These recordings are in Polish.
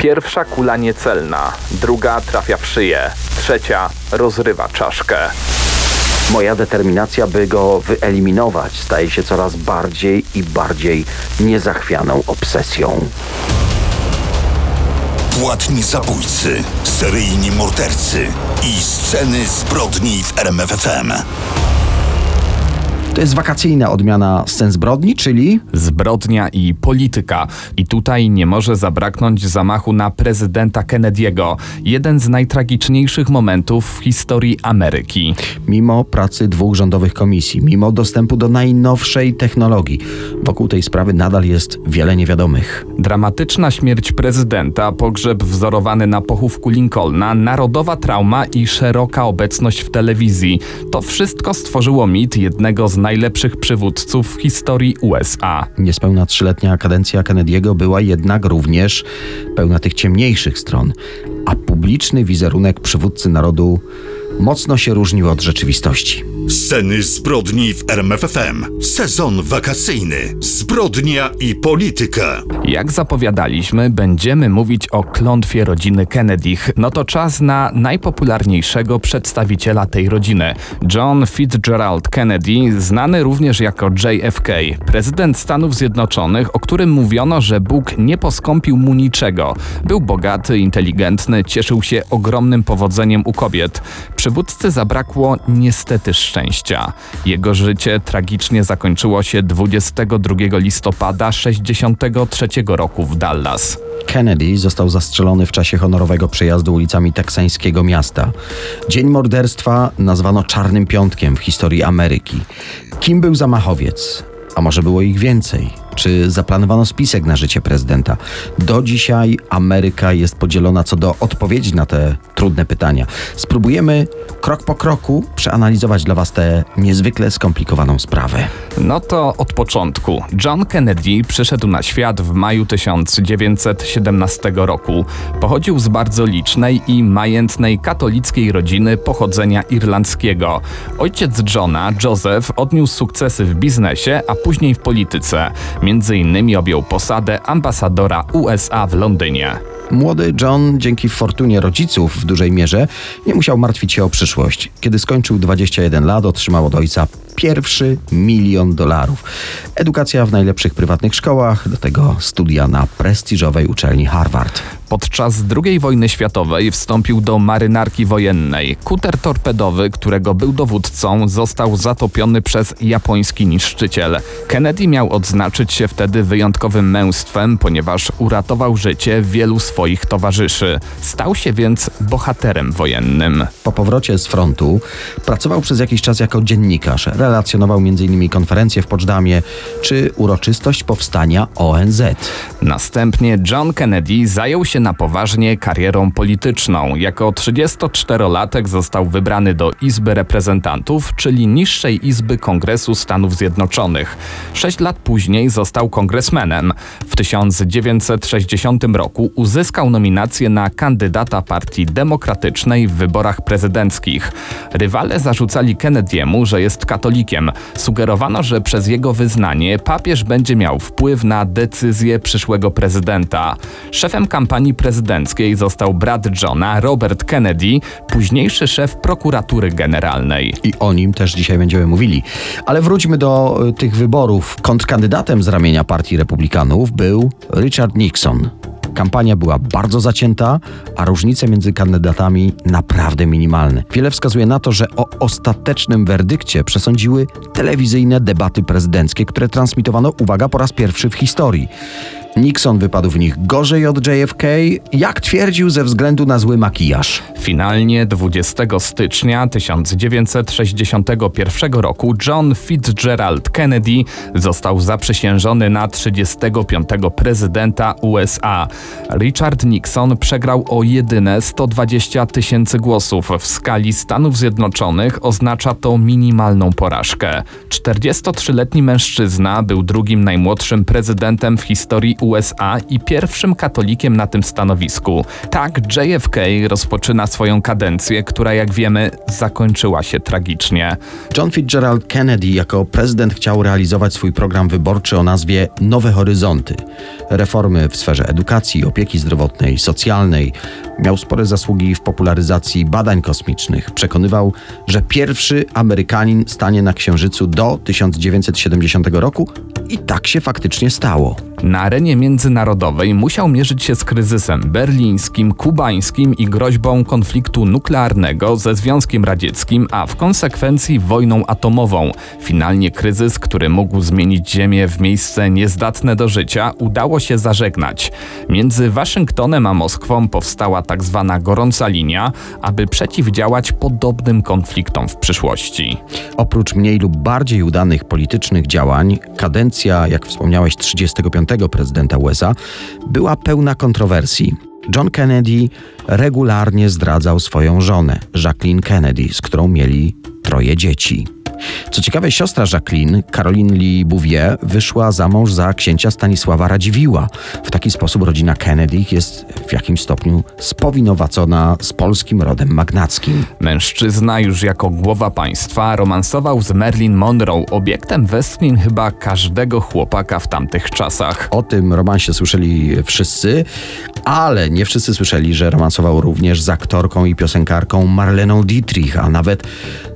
Pierwsza kula niecelna, druga trafia w szyję, trzecia rozrywa czaszkę. Moja determinacja, by go wyeliminować, staje się coraz bardziej i bardziej niezachwianą obsesją. Płatni zabójcy, seryjni mordercy i sceny zbrodni w RMFFM. To jest wakacyjna odmiana scen zbrodni, czyli Zbrodnia i polityka. I tutaj nie może zabraknąć zamachu na prezydenta Kennedy'ego. Jeden z najtragiczniejszych momentów w historii Ameryki. mimo pracy dwóch rządowych komisji, mimo dostępu do najnowszej technologii, wokół tej sprawy nadal jest wiele niewiadomych. Dramatyczna śmierć prezydenta, pogrzeb wzorowany na pochówku Lincolna, narodowa trauma i szeroka obecność w telewizji. To wszystko stworzyło mit jednego z najlepszych przywódców w historii USA. Niespełna trzyletnia kadencja Kennedy'ego była jednak również pełna tych ciemniejszych stron, a publiczny wizerunek przywódcy narodu mocno się różnił od rzeczywistości. Sceny zbrodni w RMFFM. Sezon wakacyjny. Zbrodnia i polityka. Jak zapowiadaliśmy, będziemy mówić o klątwie rodziny Kennedych. No to czas na najpopularniejszego przedstawiciela tej rodziny. John Fitzgerald Kennedy, znany również jako JFK, prezydent Stanów Zjednoczonych, o którym mówiono, że Bóg nie poskąpił mu niczego. Był bogaty, inteligentny, cieszył się ogromnym powodzeniem u kobiet. Przywódcy zabrakło niestety szczęścia. Jego życie tragicznie zakończyło się 22 listopada 63 roku w Dallas. Kennedy został zastrzelony w czasie honorowego przejazdu ulicami teksańskiego miasta. Dzień morderstwa nazwano Czarnym Piątkiem w historii Ameryki. Kim był zamachowiec? A może było ich więcej? Czy zaplanowano spisek na życie prezydenta? Do dzisiaj Ameryka jest podzielona co do odpowiedzi na te trudne pytania. Spróbujemy krok po kroku przeanalizować dla Was tę niezwykle skomplikowaną sprawę. No to od początku. John Kennedy przyszedł na świat w maju 1917 roku. Pochodził z bardzo licznej i majętnej katolickiej rodziny pochodzenia irlandzkiego. Ojciec Johna, Joseph, odniósł sukcesy w biznesie, a później w polityce. Między innymi objął posadę ambasadora USA w Londynie. Młody John, dzięki fortunie rodziców w dużej mierze, nie musiał martwić się o przyszłość. Kiedy skończył 21 lat, otrzymał od ojca pierwszy milion dolarów. Edukacja w najlepszych prywatnych szkołach, do tego studia na prestiżowej uczelni Harvard. Podczas II wojny światowej wstąpił do marynarki wojennej. Kuter torpedowy, którego był dowódcą, został zatopiony przez japoński niszczyciel. Kennedy miał odznaczyć się wtedy wyjątkowym męstwem, ponieważ uratował życie wielu swoich towarzyszy. Stał się więc bohaterem wojennym. Po powrocie z frontu pracował przez jakiś czas jako dziennikarz. Relacjonował m.in. konferencje w Poczdamie czy uroczystość powstania ONZ. Następnie John Kennedy zajął się na poważnie karierą polityczną. Jako 34-latek został wybrany do Izby Reprezentantów, czyli niższej Izby Kongresu Stanów Zjednoczonych. Sześć lat później został kongresmenem. W 1960 roku uzyskał nominację na kandydata Partii Demokratycznej w wyborach prezydenckich. Rywale zarzucali Kennedy'emu, że jest katolikiem. Sugerowano, że przez jego wyznanie papież będzie miał wpływ na decyzję przyszłego prezydenta. Szefem kampanii prezydenckiej został brat Johna, Robert Kennedy, późniejszy szef prokuratury generalnej. I o nim też dzisiaj będziemy mówili. Ale wróćmy do y, tych wyborów. Kontrkandydatem z ramienia Partii Republikanów był Richard Nixon. Kampania była bardzo zacięta, a różnice między kandydatami naprawdę minimalne. Wiele wskazuje na to, że o ostatecznym werdykcie przesądziły telewizyjne debaty prezydenckie, które transmitowano, uwaga, po raz pierwszy w historii. Nixon wypadł w nich gorzej od JFK, jak twierdził, ze względu na zły makijaż. Finalnie 20 stycznia 1961 roku John Fitzgerald Kennedy został zaprzysiężony na 35 prezydenta USA. Richard Nixon przegrał o jedyne 120 tysięcy głosów. W skali Stanów Zjednoczonych oznacza to minimalną porażkę. 43-letni mężczyzna był drugim najmłodszym prezydentem w historii USA i pierwszym katolikiem na tym stanowisku. Tak JFK rozpoczyna swoją kadencję, która jak wiemy zakończyła się tragicznie. John Fitzgerald Kennedy jako prezydent chciał realizować swój program wyborczy o nazwie Nowe Horyzonty. Reformy w sferze edukacji, opieki zdrowotnej, socjalnej. Miał spore zasługi w popularyzacji badań kosmicznych. Przekonywał, że pierwszy Amerykanin stanie na Księżycu do 1970 roku i tak się faktycznie stało. Na arenie międzynarodowej musiał mierzyć się z kryzysem berlińskim, kubańskim i groźbą konfliktu nuklearnego ze Związkiem Radzieckim, a w konsekwencji wojną atomową. Finalnie kryzys, który mógł zmienić Ziemię w miejsce niezdatne do życia, udało się zażegnać. Między Waszyngtonem a Moskwą powstała tak zwana gorąca linia, aby przeciwdziałać podobnym konfliktom w przyszłości. Oprócz mniej lub bardziej udanych politycznych działań, kadencja, jak wspomniałeś, 35 prezydenta USA była pełna kontrowersji. John Kennedy regularnie zdradzał swoją żonę, Jacqueline Kennedy, z którą mieli troje dzieci. Co ciekawe, siostra Jacqueline, Caroline Lee Bouvier, wyszła za mąż za księcia Stanisława Radziwiła. W taki sposób rodzina Kennedy jest w jakimś stopniu spowinowacona z polskim rodem magnackim. Mężczyzna już jako głowa państwa romansował z Marilyn Monroe, obiektem westchnień chyba każdego chłopaka w tamtych czasach. O tym romansie słyszeli wszyscy, ale nie wszyscy słyszeli, że romansował również z aktorką i piosenkarką Marleną Dietrich, a nawet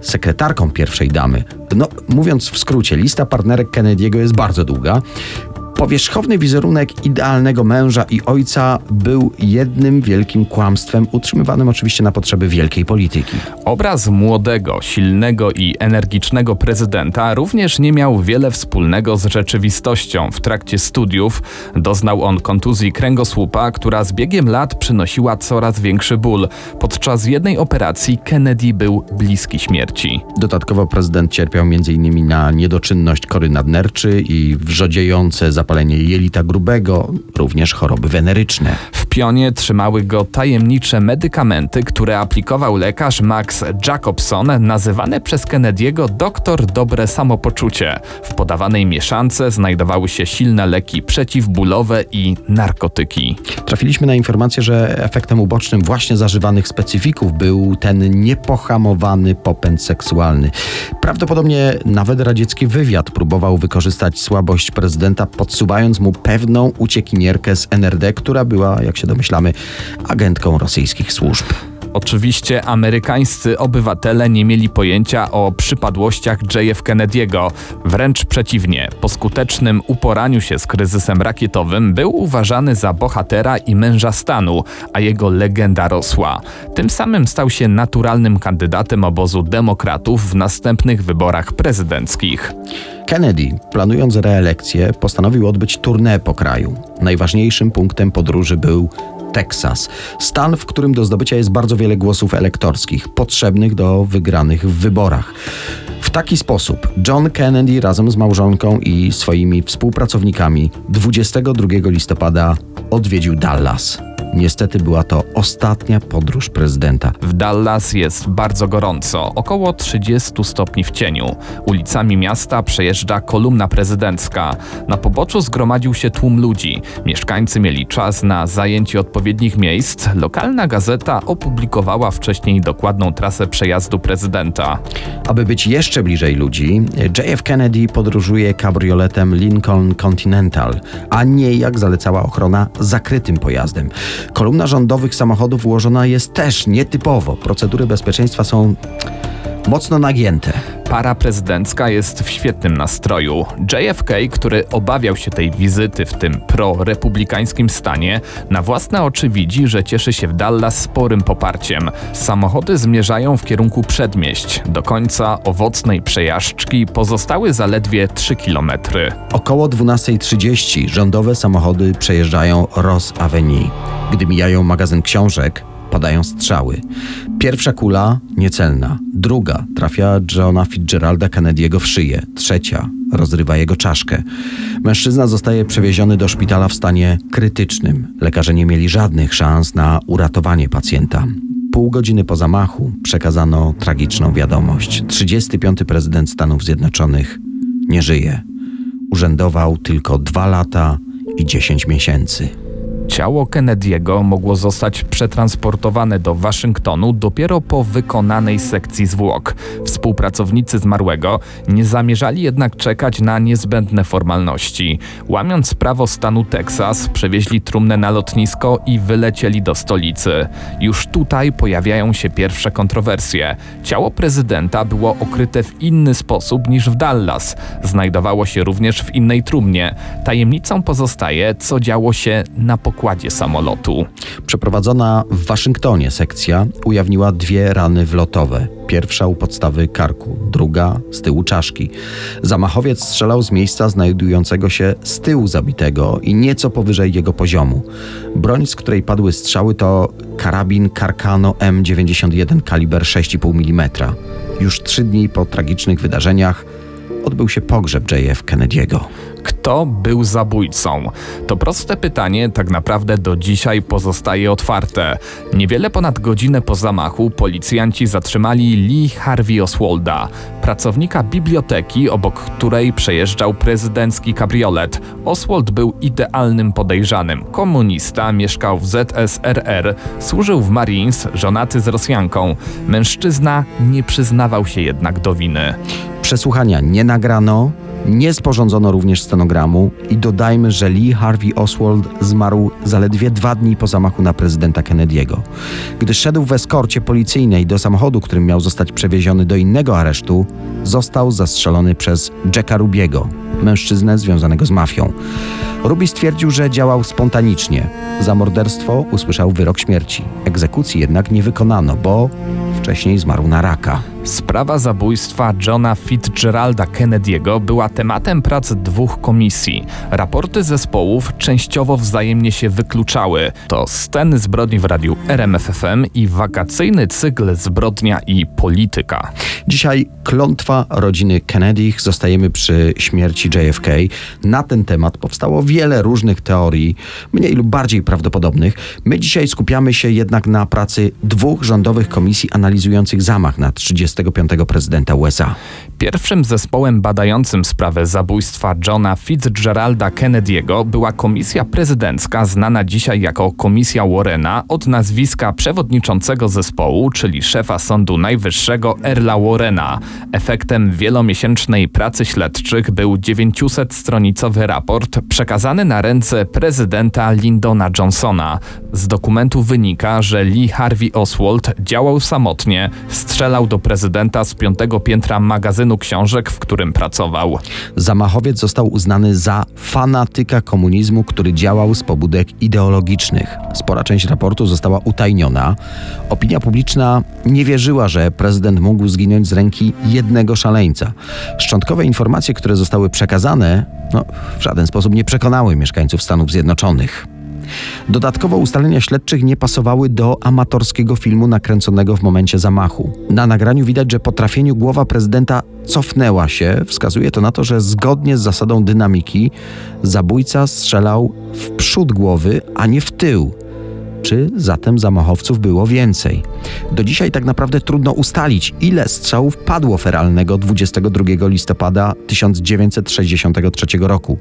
sekretarką pierwszej damy. No, mówiąc w skrócie, lista partnerek Kennedy'ego jest bardzo długa. Powierzchowny wizerunek idealnego męża i ojca był jednym wielkim kłamstwem, utrzymywanym oczywiście na potrzeby wielkiej polityki. Obraz młodego, silnego i energicznego prezydenta również nie miał wiele wspólnego z rzeczywistością. W trakcie studiów doznał on kontuzji kręgosłupa, która z biegiem lat przynosiła coraz większy ból. Podczas jednej operacji Kennedy był bliski śmierci. Dodatkowo prezydent cierpiał m.in. na niedoczynność kory nadnerczy i wrzodziejące zapalenie jelita grubego, również choroby weneryczne. W pionie trzymały go tajemnicze medykamenty, które aplikował lekarz Max Jacobson, nazywany przez Kennedy'ego doktor dobre samopoczucie. W podawanej mieszance znajdowały się silne leki przeciwbólowe i narkotyki. Trafiliśmy na informację, że efektem ubocznym właśnie zażywanych specyfików był ten niepohamowany popęd seksualny. Prawdopodobnie nawet radziecki wywiad próbował wykorzystać słabość prezydenta, podsuwając mu pewną uciekinierkę z NRD, która była, jak się domyślamy, agentką rosyjskich służb. Oczywiście amerykańscy obywatele nie mieli pojęcia o przypadłościach JF Kennedy'ego. Wręcz przeciwnie, po skutecznym uporaniu się z kryzysem rakietowym był uważany za bohatera i męża stanu, a jego legenda rosła. Tym samym stał się naturalnym kandydatem obozu demokratów w następnych wyborach prezydenckich. Kennedy, planując reelekcję, postanowił odbyć tournée po kraju. Najważniejszym punktem podróży był Teksas, stan, w którym do zdobycia jest bardzo wiele głosów elektorskich, potrzebnych do wygranych w wyborach. W taki sposób John Kennedy razem z małżonką i swoimi współpracownikami 22 listopada odwiedził Dallas. Niestety była to ostatnia podróż prezydenta. W Dallas jest bardzo gorąco, około 30 stopni w cieniu. Ulicami miasta przejeżdża kolumna prezydencka. Na poboczu zgromadził się tłum ludzi. Mieszkańcy mieli czas na zajęcie odpowiednich miejsc. Lokalna gazeta opublikowała wcześniej dokładną trasę przejazdu prezydenta. Aby być jeszcze bliżej ludzi, JF Kennedy podróżuje kabrioletem Lincoln Continental, a nie jak zalecała ochrona zakrytym pojazdem. Kolumna rządowych samochodów ułożona jest też nietypowo. Procedury bezpieczeństwa są mocno nagięte. Para prezydencka jest w świetnym nastroju. JFK, który obawiał się tej wizyty w tym pro-republikańskim stanie, na własne oczy widzi, że cieszy się w Dallas sporym poparciem. Samochody zmierzają w kierunku przedmieść. Do końca owocnej przejażdżki pozostały zaledwie 3 kilometry. Około 12.30 rządowe samochody przejeżdżają Ross Avenue. Gdy mijają magazyn książek, padają strzały. Pierwsza kula niecelna, druga trafia Johna Fitzgeralda Kennedy'ego w szyję, trzecia rozrywa jego czaszkę. Mężczyzna zostaje przewieziony do szpitala w stanie krytycznym. Lekarze nie mieli żadnych szans na uratowanie pacjenta. Pół godziny po zamachu przekazano tragiczną wiadomość. 35. prezydent Stanów Zjednoczonych nie żyje. Urzędował tylko dwa lata i 10 miesięcy. Ciało Kennedy'ego mogło zostać przetransportowane do Waszyngtonu dopiero po wykonanej sekcji zwłok. Współpracownicy zmarłego nie zamierzali jednak czekać na niezbędne formalności. Łamiąc prawo stanu Teksas, przewieźli trumnę na lotnisko i wylecieli do stolicy. Już tutaj pojawiają się pierwsze kontrowersje. Ciało prezydenta było okryte w inny sposób niż w Dallas. Znajdowało się również w innej trumnie. Tajemnicą pozostaje, co działo się na pokładzie samolotu. Przeprowadzona w Waszyngtonie sekcja ujawniła dwie rany wlotowe. Pierwsza u podstawy karku, druga z tyłu czaszki. Zamachowiec strzelał z miejsca znajdującego się z tyłu zabitego i nieco powyżej jego poziomu. Broń, z której padły strzały to karabin Carcano M91 kaliber 6,5 mm. Już trzy dni po tragicznych wydarzeniach odbył się pogrzeb JF Kennedy'ego. Kto był zabójcą? To proste pytanie tak naprawdę do dzisiaj pozostaje otwarte. Niewiele ponad godzinę po zamachu policjanci zatrzymali Lee Harvey Oswalda, pracownika biblioteki, obok której przejeżdżał prezydencki kabriolet. Oswald był idealnym podejrzanym. Komunista, mieszkał w ZSRR, służył w Marines, żonaty z Rosjanką. Mężczyzna nie przyznawał się jednak do winy. Przesłuchania nie nagrano, nie sporządzono również stenogramu i dodajmy, że Lee Harvey Oswald zmarł zaledwie dwa dni po zamachu na prezydenta Kennedy'ego. Gdy szedł w eskorcie policyjnej do samochodu, którym miał zostać przewieziony do innego aresztu, został zastrzelony przez Jacka Rubiego, mężczyznę związanego z mafią. Ruby stwierdził, że działał spontanicznie. Za morderstwo usłyszał wyrok śmierci. Egzekucji jednak nie wykonano, bo wcześniej zmarł na raka. Sprawa zabójstwa Johna Fitzgeralda Kennedy'ego była tematem prac dwóch komisji. Raporty zespołów częściowo wzajemnie się wykluczały. To sceny zbrodni w radiu RMFFM i wakacyjny cykl Zbrodnia i polityka. Dzisiaj klątwa rodziny Kennedy. Zostajemy przy śmierci JFK. Na ten temat powstało wiele różnych teorii, mniej lub bardziej prawdopodobnych. My dzisiaj skupiamy się jednak na pracy dwóch rządowych komisji analizujących zamach na 35. prezydenta USA. Pierwszym zespołem badającym sprawę zabójstwa Johna Fitzgeralda Kennedy'ego była komisja prezydencka znana dzisiaj jako Komisja Warrena od nazwiska przewodniczącego zespołu, czyli szefa Sądu Najwyższego Erla Warrena. Efektem wielomiesięcznej pracy śledczych był 900-stronicowy raport przekazany na ręce prezydenta Lyndona Johnsona. Z dokumentu wynika, że Lee Harvey Oswald działał samotnie, strzelał do prezydenta z piątego piętra magazynu książek, w którym pracował. Zamachowiec został uznany za fanatyka komunizmu, który działał z pobudek ideologicznych. Spora część raportu została utajniona. Opinia publiczna nie wierzyła, że prezydent mógł zginąć z ręki jednego szaleńca. Szczątkowe informacje, które zostały przekazane, no, w żaden sposób nie przekonały mieszkańców Stanów Zjednoczonych. Dodatkowo ustalenia śledczych nie pasowały do amatorskiego filmu nakręconego w momencie zamachu. Na nagraniu widać, że po trafieniu głowa prezydenta cofnęła się. Wskazuje to na to, że zgodnie z zasadą dynamiki zabójca strzelał w przód głowy, a nie w tył. Czy zatem zamachowców było więcej? Do dzisiaj tak naprawdę trudno ustalić, ile strzałów padło feralnego 22 listopada 1963 roku.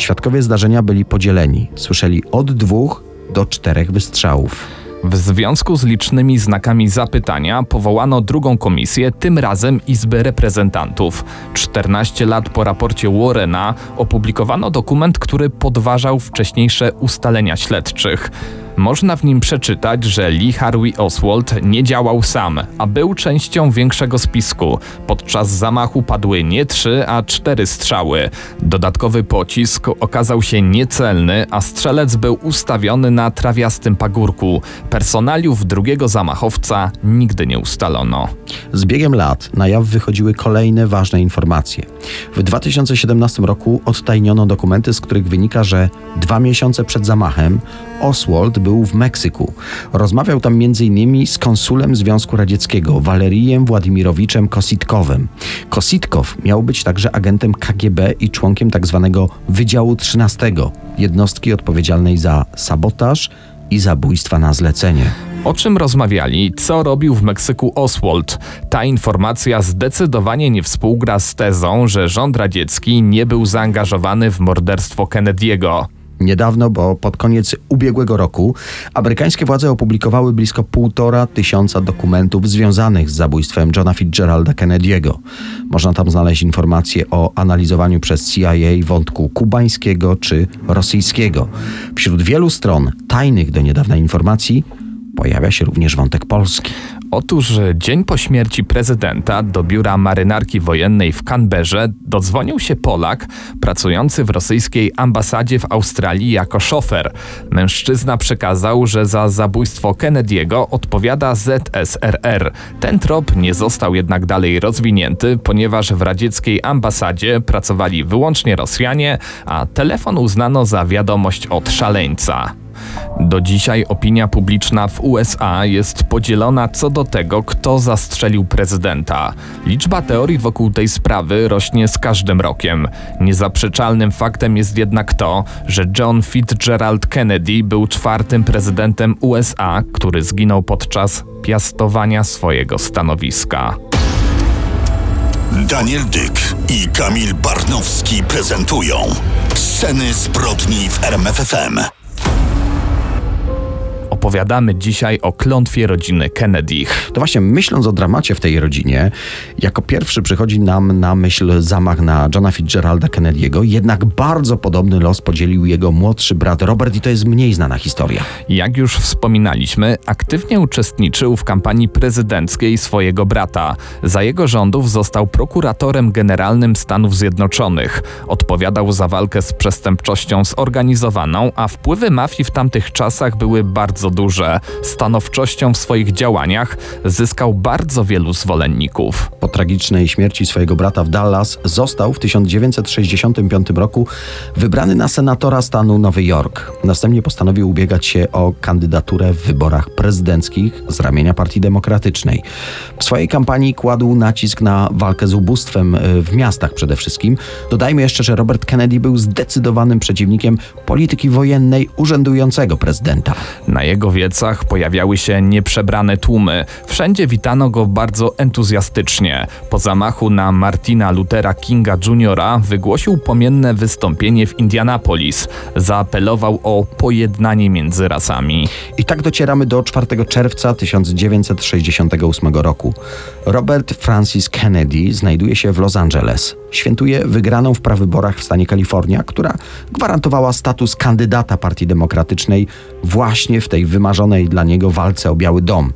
Świadkowie zdarzenia byli podzieleni. Słyszeli od dwóch do czterech wystrzałów. W związku z licznymi znakami zapytania powołano drugą komisję, tym razem Izby Reprezentantów. 14 lat po raporcie Warrena opublikowano dokument, który podważał wcześniejsze ustalenia śledczych. Można w nim przeczytać, że Lee Harvey Oswald nie działał sam, a był częścią większego spisku. Podczas zamachu padły nie trzy, a cztery strzały. Dodatkowy pocisk okazał się niecelny, a strzelec był ustawiony na trawiastym pagórku. Personaliów drugiego zamachowca nigdy nie ustalono. Z biegiem lat na jaw wychodziły kolejne ważne informacje. W 2017 roku odtajniono dokumenty, z których wynika, że dwa miesiące przed zamachem Oswald był w Meksyku. Rozmawiał tam m.in. z konsulem Związku Radzieckiego Walerijem Władimirowiczem Kositkowem. Kositkow miał być także agentem KGB i członkiem tzw. Wydziału 13, jednostki odpowiedzialnej za sabotaż i zabójstwa na zlecenie. O czym rozmawiali, co robił w Meksyku Oswald? Ta informacja zdecydowanie nie współgra z tezą, że rząd radziecki nie był zaangażowany w morderstwo Kennedy'ego. Niedawno, bo pod koniec ubiegłego roku, amerykańskie władze opublikowały blisko półtora tysiąca dokumentów związanych z zabójstwem Johna Fitzgeralda Kennedy'ego. Można tam znaleźć informacje o analizowaniu przez CIA wątku kubańskiego czy rosyjskiego. Wśród wielu stron tajnych do niedawna informacji pojawia się również wątek polski. Otóż dzień po śmierci prezydenta do biura marynarki wojennej w Canberrze dodzwonił się Polak pracujący w rosyjskiej ambasadzie w Australii jako szofer. Mężczyzna przekazał, że za zabójstwo Kennedy'ego odpowiada ZSRR. Ten trop nie został jednak dalej rozwinięty, ponieważ w radzieckiej ambasadzie pracowali wyłącznie Rosjanie, a telefon uznano za wiadomość od szaleńca. Do dzisiaj opinia publiczna w USA jest podzielona co do tego, kto zastrzelił prezydenta. Liczba teorii wokół tej sprawy rośnie z każdym rokiem. Niezaprzeczalnym faktem jest jednak to, że John Fitzgerald Kennedy był czwartym prezydentem USA, który zginął podczas piastowania swojego stanowiska. Daniel Dyk i Kamil Barnowski prezentują Sceny zbrodni w RMFFM. Opowiadamy dzisiaj o klątwie rodziny Kennedych. To właśnie myśląc o dramacie w tej rodzinie, jako pierwszy przychodzi nam na myśl zamach na Johna Fitzgeralda Kennedy'ego, jednak bardzo podobny los podzielił jego młodszy brat Robert i to jest mniej znana historia. Jak już wspominaliśmy, aktywnie uczestniczył w kampanii prezydenckiej swojego brata. Za jego rządów został prokuratorem generalnym Stanów Zjednoczonych. Odpowiadał za walkę z przestępczością zorganizowaną, a wpływy mafii w tamtych czasach były bardzo duże. Stanowczością w swoich działaniach zyskał bardzo wielu zwolenników. Po tragicznej śmierci swojego brata w Dallas został w 1965 roku wybrany na senatora stanu Nowy Jork. Następnie postanowił ubiegać się o kandydaturę w wyborach prezydenckich z ramienia Partii Demokratycznej. W swojej kampanii kładł nacisk na walkę z ubóstwem e, w miastach przede wszystkim. Dodajmy jeszcze, że Robert Kennedy był zdecydowanym przeciwnikiem polityki wojennej urzędującego prezydenta. Na jego wiecach pojawiały się nieprzebrane tłumy. Wszędzie witano go bardzo entuzjastycznie. Po zamachu na Martina Luthera Kinga Jr. wygłosił pomienne wystąpienie w Indianapolis. Zaapelował o pojednanie między rasami. I tak docieramy do 4 czerwca 1968 roku. Robert Francis Kennedy znajduje się w Los Angeles. Świętuje wygraną w prawyborach w stanie Kalifornia, która gwarantowała status kandydata Partii Demokratycznej właśnie w tej wymarzonej dla niego walce o Biały Dom.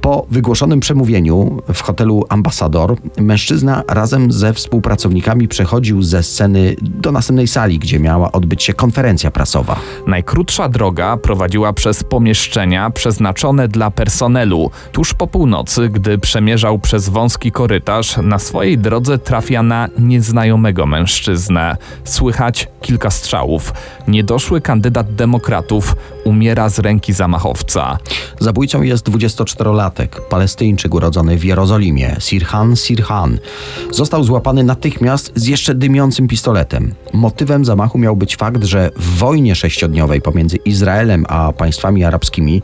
Po wygłoszonym przemówieniu w hotelu Ambasador mężczyzna razem ze współpracownikami przechodził ze sceny do następnej sali, gdzie miała odbyć się konferencja prasowa. Najkrótsza droga prowadziła przez pomieszczenia przeznaczone dla personelu. Tuż po północy, gdy przemierzał przez wąski korytarz, na swojej drodze trafia na nieznajomego mężczyznę. Słychać kilka strzałów. Niedoszły kandydat demokratów umiera z ręki zamachowca. Zabójcą jest 24-latek, palestyńczyk urodzony w Jerozolimie, Sirhan Sirhan. Został złapany natychmiast z jeszcze dymiącym pistoletem. Motywem zamachu miał być fakt, że w wojnie sześciodniowej pomiędzy Izraelem a państwami arabskimi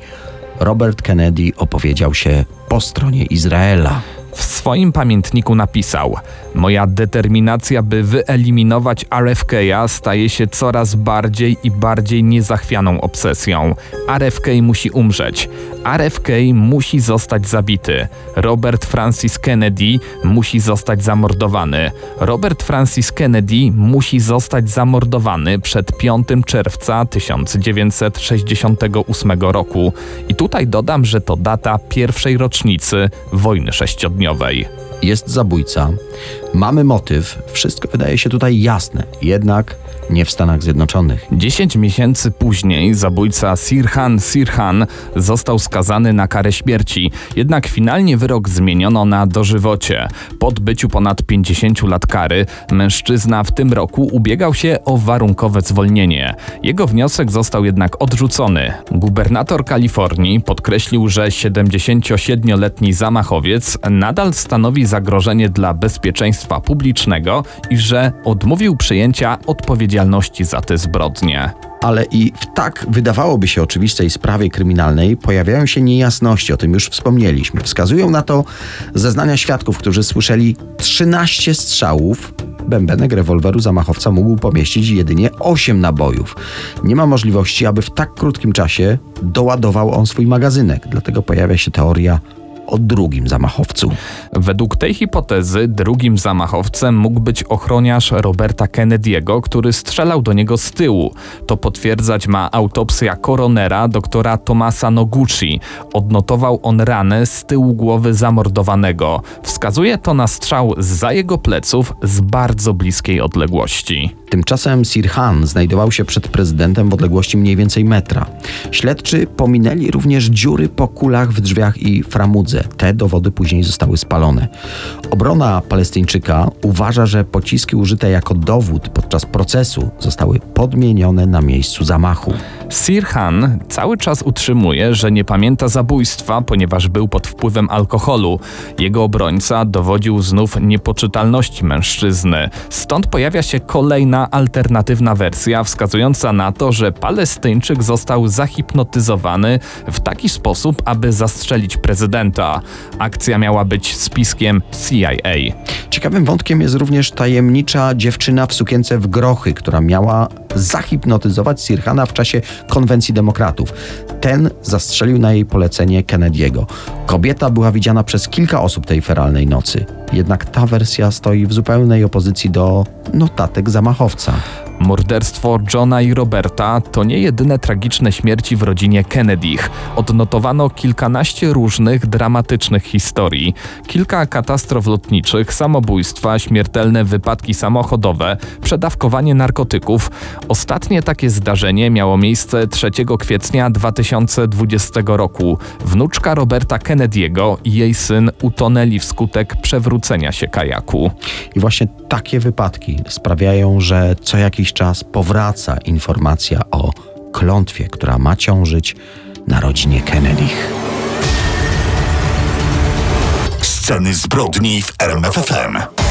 Robert Kennedy opowiedział się po stronie Izraela. W swoim pamiętniku napisał: Moja determinacja, by wyeliminować RFK staje się coraz bardziej i bardziej niezachwianą obsesją. RFK musi umrzeć. RFK musi zostać zabity. Robert Francis Kennedy musi zostać zamordowany. Robert Francis Kennedy musi zostać zamordowany przed 5 czerwca 1968 roku. I tutaj dodam, że to data pierwszej rocznicy wojny sześciodniowej. Jest zabójca, mamy motyw, wszystko wydaje się tutaj jasne, jednak nie w Stanach Zjednoczonych. 10 miesięcy później zabójca Sirhan Sirhan został skazany na karę śmierci, jednak finalnie wyrok zmieniono na dożywocie. Po odbyciu ponad 50 lat kary, mężczyzna w tym roku ubiegał się o warunkowe zwolnienie. Jego wniosek został jednak odrzucony. Gubernator Kalifornii podkreślił, że 77-letni zamachowiec nadal stanowi zagrożenie dla bezpieczeństwa publicznego i że odmówił przyjęcia odpowiedzialności za te zbrodnie. Ale i w tak wydawałoby się oczywistej sprawie kryminalnej pojawiają się niejasności, o tym już wspomnieliśmy. Wskazują na to zeznania świadków, którzy słyszeli 13 strzałów bębenek rewolweru zamachowca mógł pomieścić jedynie 8 nabojów. Nie ma możliwości, aby w tak krótkim czasie doładował on swój magazynek. Dlatego pojawia się teoria o drugim zamachowcu. Według tej hipotezy drugim zamachowcem mógł być ochroniarz Roberta Kennedy'ego, który strzelał do niego z tyłu. To potwierdzać ma autopsja koronera doktora Tomasa Noguchi. Odnotował on ranę z tyłu głowy zamordowanego. Wskazuje to na strzał za jego pleców z bardzo bliskiej odległości. Tymczasem Sirhan znajdował się przed prezydentem w odległości mniej więcej metra. Śledczy pominęli również dziury po kulach w drzwiach i framudze. Te dowody później zostały spalone. Obrona Palestyńczyka uważa, że pociski użyte jako dowód podczas procesu zostały podmienione na miejscu zamachu. Sirhan cały czas utrzymuje, że nie pamięta zabójstwa, ponieważ był pod wpływem alkoholu. Jego obrońca dowodził znów niepoczytalności mężczyzny. Stąd pojawia się kolejna alternatywna wersja, wskazująca na to, że Palestyńczyk został zahipnotyzowany w taki sposób, aby zastrzelić prezydenta. Akcja miała być spiskiem CIA. Ciekawym wątkiem jest również tajemnicza dziewczyna w sukience w grochy, która miała zahipnotyzować Sirhana w czasie konwencji demokratów. Ten zastrzelił na jej polecenie Kennedy'ego. Kobieta była widziana przez kilka osób tej feralnej nocy. Jednak ta wersja stoi w zupełnej opozycji do notatek zamachowca. Morderstwo Johna i Roberta to nie jedyne tragiczne śmierci w rodzinie Kennedy'ch. Odnotowano kilkanaście różnych dramatycznych historii. Kilka katastrof lotniczych, samobójstwa, śmiertelne wypadki samochodowe, przedawkowanie narkotyków. Ostatnie takie zdarzenie miało miejsce 3 kwietnia 2020 roku. Wnuczka Roberta Kennedy'ego i jej syn utonęli wskutek przewrócenia się kajaku. I właśnie takie wypadki sprawiają, że co jakiś czas powraca informacja o klątwie, która ma ciążyć na rodzinie Kennedych. Sceny zbrodni w RMFFM.